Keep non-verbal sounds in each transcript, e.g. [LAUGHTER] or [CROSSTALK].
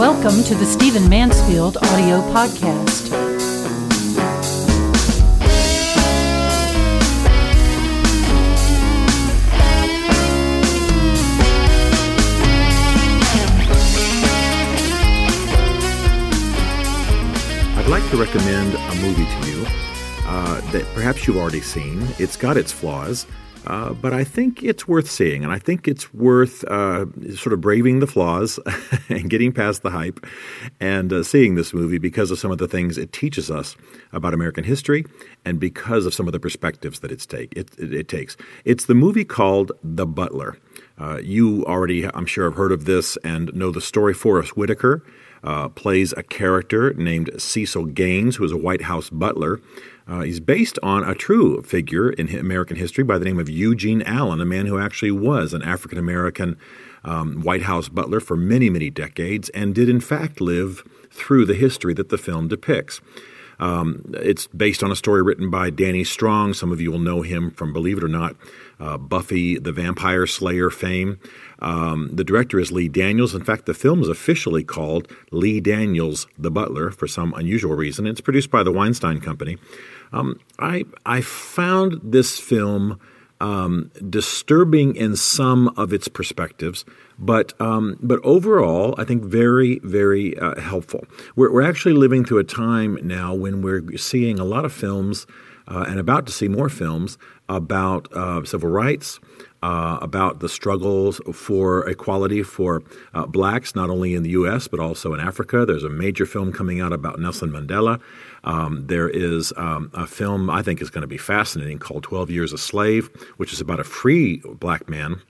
Welcome to the Stephen Mansfield audio podcast. I'd like to recommend a movie to you uh, that perhaps you've already seen. It's got its flaws, uh, but I think it's worth seeing, and I think it's worth uh, sort of braving the flaws [LAUGHS] and getting past the hype and uh, seeing this movie because of some of the things it teaches us about American history and because of some of the perspectives that it's take, it, it, it takes. It's the movie called The Butler. Uh, you already, I'm sure, have heard of this and know the story. Forest Whitaker uh, plays a character named Cecil Gaines, who is a White House butler. Uh, he's based on a true figure in American history by the name of Eugene Allen, a man who actually was an African American um, White House butler for many, many decades and did, in fact, live through the history that the film depicts. Um, it's based on a story written by Danny Strong. Some of you will know him from, believe it or not, uh, Buffy the Vampire Slayer fame. Um, the director is Lee Daniels. In fact, the film is officially called Lee Daniels the Butler for some unusual reason. It's produced by the Weinstein Company. Um, I I found this film um, disturbing in some of its perspectives, but um, but overall, I think very very uh, helpful. We're, we're actually living through a time now when we're seeing a lot of films. Uh, and about to see more films about uh, civil rights, uh, about the struggles for equality for uh, blacks, not only in the U.S., but also in Africa. There's a major film coming out about Nelson Mandela. Um, there is um, a film I think is going to be fascinating called 12 Years a Slave, which is about a free black man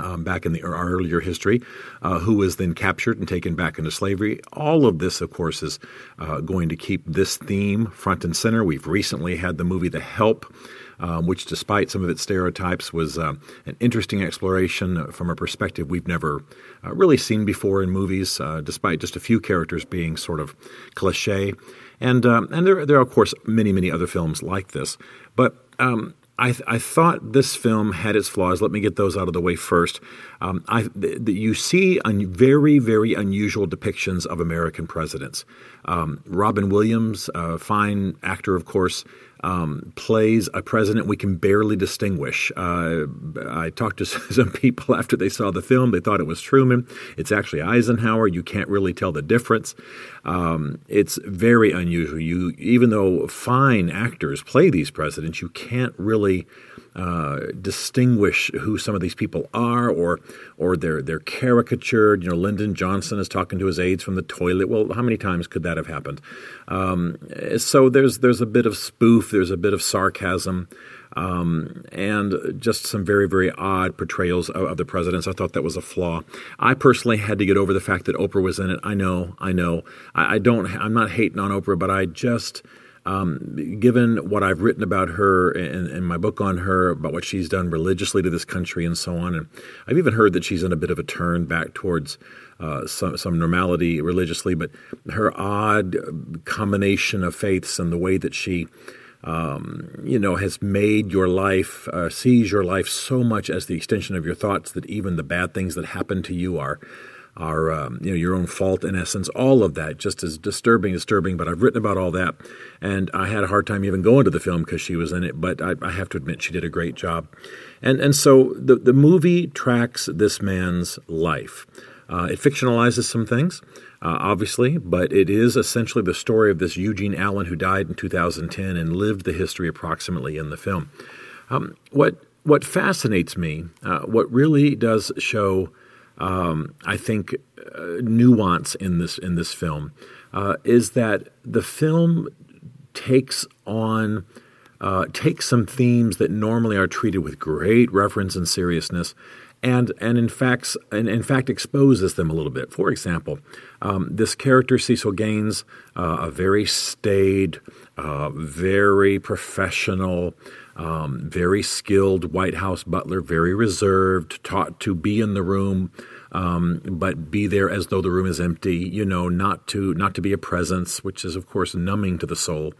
um, back in the earlier history, uh, who was then captured and taken back into slavery. All of this, of course, is uh, going to keep this theme front and center. We've recently had the movie The Help. Um, which, despite some of its stereotypes, was uh, an interesting exploration from a perspective we've never uh, really seen before in movies, uh, despite just a few characters being sort of cliche. And um, and there there are of course many many other films like this, but um, I, I, thought this film had its flaws. Let me get those out of the way first. Um, I, the, the, you see un, very, very unusual depictions of American presidents. Um, Robin Williams, a fine actor, of course, um, plays a president we can barely distinguish. Uh, I talked to [LAUGHS] some people after they saw the film. They thought it was Truman. It's actually Eisenhower. You can't really tell the difference. Um, it's very unusual. You, even though fine actors play these presidents, you can't really uh, distinguish who some of these people are, or or they're they're caricatured. You know, Lyndon Johnson is talking to his aides from the toilet. Well, how many times could that have happened? Um, so there's there's a bit of spoof, there's a bit of sarcasm. Um, and just some very, very odd portrayals of, of, the presidents. I thought that was a flaw. I personally had to get over the fact that Oprah was in it. I know, I know. I, I don't. I'm not hating on Oprah, but I just um, given what I've written about her in, in, my book on her, about what she's done religiously to this country and so on, and I've even heard that she's in a bit of a turn back towards uh, some, some normality religiously, but her odd combination of faiths and the way that she um, you know, has made your life, uh, sees your life so much as the extension of your thoughts that even the bad things that happen to you are are um, you know your own fault in essence. All of that just as disturbing, disturbing. But I've written about all that, and I had a hard time even going to the film because she was in it. But I, I, have to admit she did a great job, and and so the the movie tracks this man's life. Uh, it fictionalizes some things, uh, obviously, but it is essentially the story of this Eugene Allen who died in 2010 and lived the history approximately in the film. Um, what what fascinates me, uh, what really does show um, I think, uh, nuance in this in this film uh, is that the film takes on uh, takes some themes that normally are treated with great reverence and seriousness, and and in fact and in fact exposes them a little bit. For example, um, this character Cecil Gaines, uh, a very staid, uh, very professional. Um, very skilled White House butler, very reserved, taught to be in the room um, but be there as though the room is empty. You know, not to not to be a presence, which is of course numbing to the soul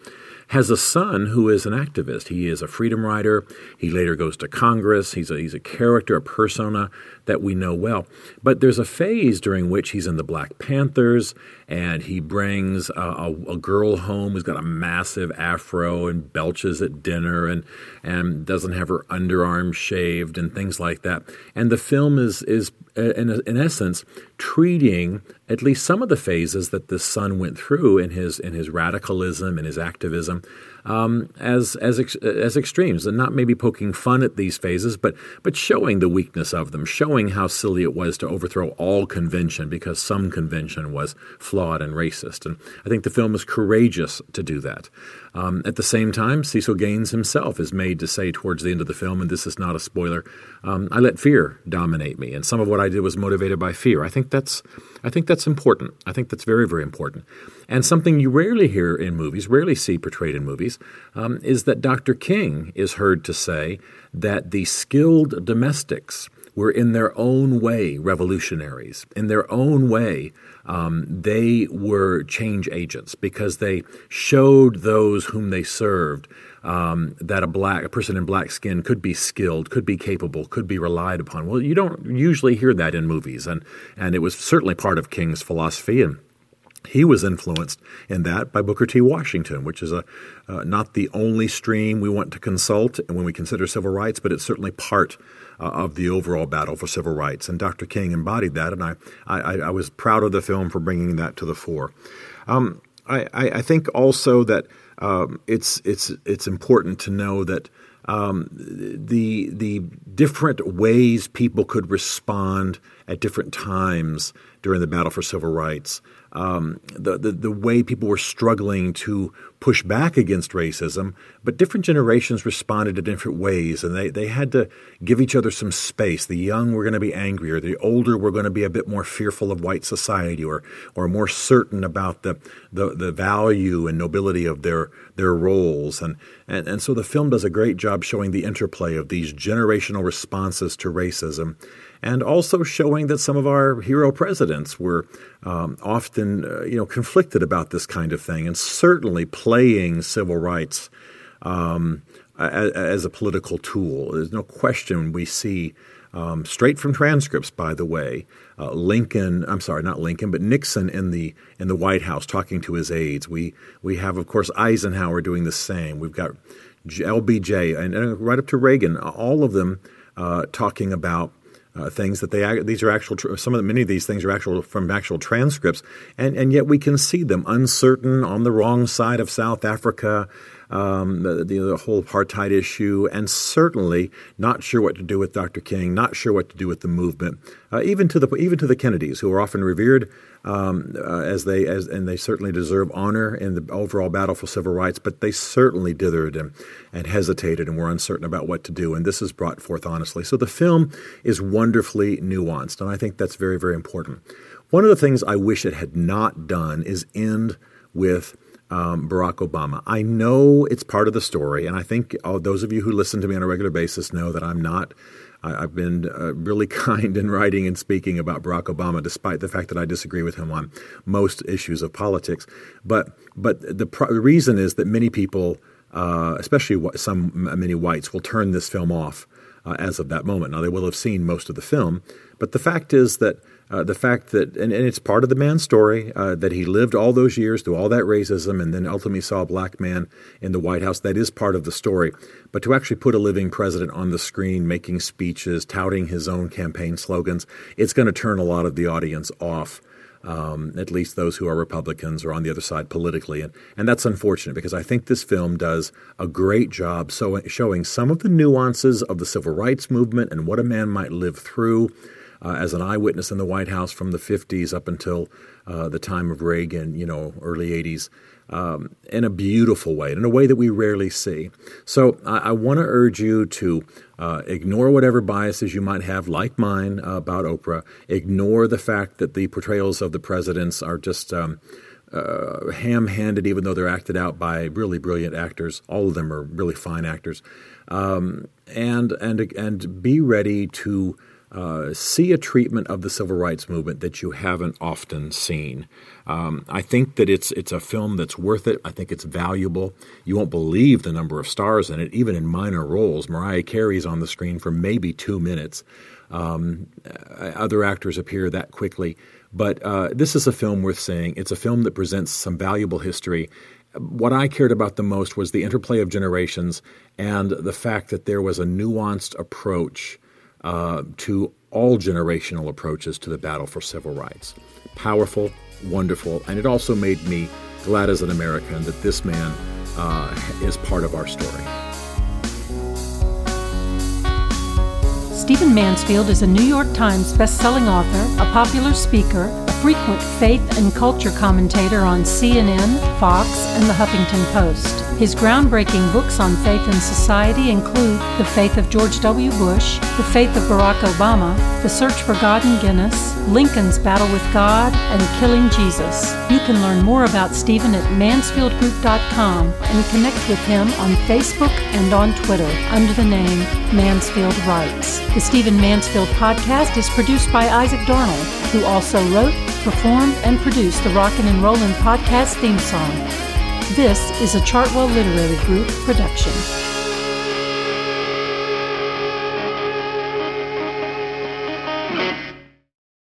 has a son who is an activist. He is a freedom rider. He later goes to Congress. He's a, he's a character, a persona that we know well. But there's a phase during which he's in the Black Panthers and he brings a, a, a girl home who's got a massive afro and belches at dinner and, and doesn't have her underarm shaved and things like that. And the film is, is in, in essence, treating at least some of the phases that the son went through in his in his radicalism and his activism um, as as ex, as extremes, and not maybe poking fun at these phases, but but showing the weakness of them, showing how silly it was to overthrow all convention because some convention was flawed and racist. And I think the film is courageous to do that. Um, at the same time, Cecil Gaines himself is made to say towards the end of the film, and this is not a spoiler, um, I let fear dominate me, and some of what I did was motivated by fear. I think that's I think that's important. I think that's very very important, and something you rarely hear in movies, rarely see portrayed in movies, um, is that Dr. King is heard to say that the skilled domestics were in their own way revolutionaries. In their own way, um, they were change agents because they showed those whom they served um, that a black a person in black skin could be skilled, could be capable, could be relied upon. Well, you don't usually hear that in movies, and and it was certainly part of King's philosophy and. He was influenced in that by Booker T. Washington, which is a uh, not the only stream we want to consult when we consider civil rights, but it's certainly part uh, of the overall battle for civil rights. And Dr. King embodied that, and I, I, I was proud of the film for bringing that to the fore. Um, I, I, think also that um, it's it's it's important to know that um, the the different ways people could respond at different times during the battle for civil rights um, the, the, the way people were struggling to push back against racism, but different generations responded in different ways, and they, they had to give each other some space. The young were going to be angrier, the older were going to be a bit more fearful of white society, or or more certain about the the, the value and nobility of their their roles, and, and and so the film does a great job showing the interplay of these generational responses to racism and also showing that some of our hero presidents were um, often, uh, you know, conflicted about this kind of thing, and certainly playing civil rights um, as, as, a political tool. There's no question we see. Um, straight from transcripts, by the way, uh, Lincoln. I'm sorry, not Lincoln, but Nixon in the in the White House talking to his aides. We we have, of course, Eisenhower doing the same. We've got LBJ and, and right up to Reagan. All of them uh, talking about uh, things that they these are actual some of the, many of these things are actual from actual transcripts and and yet we can see them uncertain on the wrong side of South Africa um, the, the, whole apartheid issue and certainly not sure what to do with Dr. King not sure what to do with the movement uh, even to the even to the Kennedys who are often revered um, uh, as they as and they certainly deserve honor in the overall battle for civil rights, but they certainly dithered and, and hesitated and were uncertain about what to do. And this is brought forth honestly. So the film is wonderfully nuanced, and I think that's very very important. One of the things I wish it had not done is end with um, Barack Obama. I know it's part of the story, and I think those of you who listen to me on a regular basis know that I'm not I, have been uh, really [LAUGHS] kind in writing and speaking about Barack Obama, despite the fact that I disagree with him on most issues of politics. But but the, pro- the reason is that many people, uh, especially some many whites, will turn this film off uh, as of that moment. Now they will have seen most of the film, but the fact is that uh, the fact that, and, and, it's part of the man's story, uh, that he lived all those years through all that racism and then ultimately saw a black man in the White House. That is part of the story. But to actually put a living president on the screen making speeches, touting his own campaign slogans, it's going to turn a lot of the audience off. Um, at least those who are Republicans or on the other side politically. And, and that's unfortunate because I think this film does a great job so, showing some of the nuances of the civil rights movement and what a man might live through uh, as an eyewitness in the White House from the 50s up until uh, the time of Reagan, you know, early 80s, um, in a beautiful way, in a way that we rarely see. So I, I want to urge you to uh, ignore whatever biases you might have, like mine, uh, about Oprah. Ignore the fact that the portrayals of the presidents are just. Um, uh, ham-handed, even though they're acted out by really brilliant actors. All of them are really fine actors, um, and and and be ready to uh, see a treatment of the civil rights movement that you haven't often seen. Um, I think that it's it's a film that's worth it. I think it's valuable. You won't believe the number of stars in it, even in minor roles. Mariah Carey's on the screen for maybe two minutes. Um, other actors appear that quickly. But uh, this is a film worth seeing. It's a film that presents some valuable history. What I cared about the most was the interplay of generations and the fact that there was a nuanced approach uh, to all generational approaches to the battle for civil rights. Powerful, wonderful, and it also made me glad as an American that this man uh, is part of our story. Stephen Mansfield is a New York Times bestselling author, a popular speaker, frequent faith and culture commentator on CNN, Fox, and the Huffington Post. His groundbreaking books on faith and society include The Faith of George W. Bush, The Faith of Barack Obama, The Search for God and Guinness, Lincoln's Battle with God, and Killing Jesus. You can learn more about Stephen at mansfieldgroup.com and connect with him on Facebook and on Twitter under the name Mansfield Writes. The Stephen Mansfield podcast is produced by Isaac Darnold, who also wrote, performed, and produced the Rockin' and Rollin' podcast theme song. This is a Chartwell Literary Group production.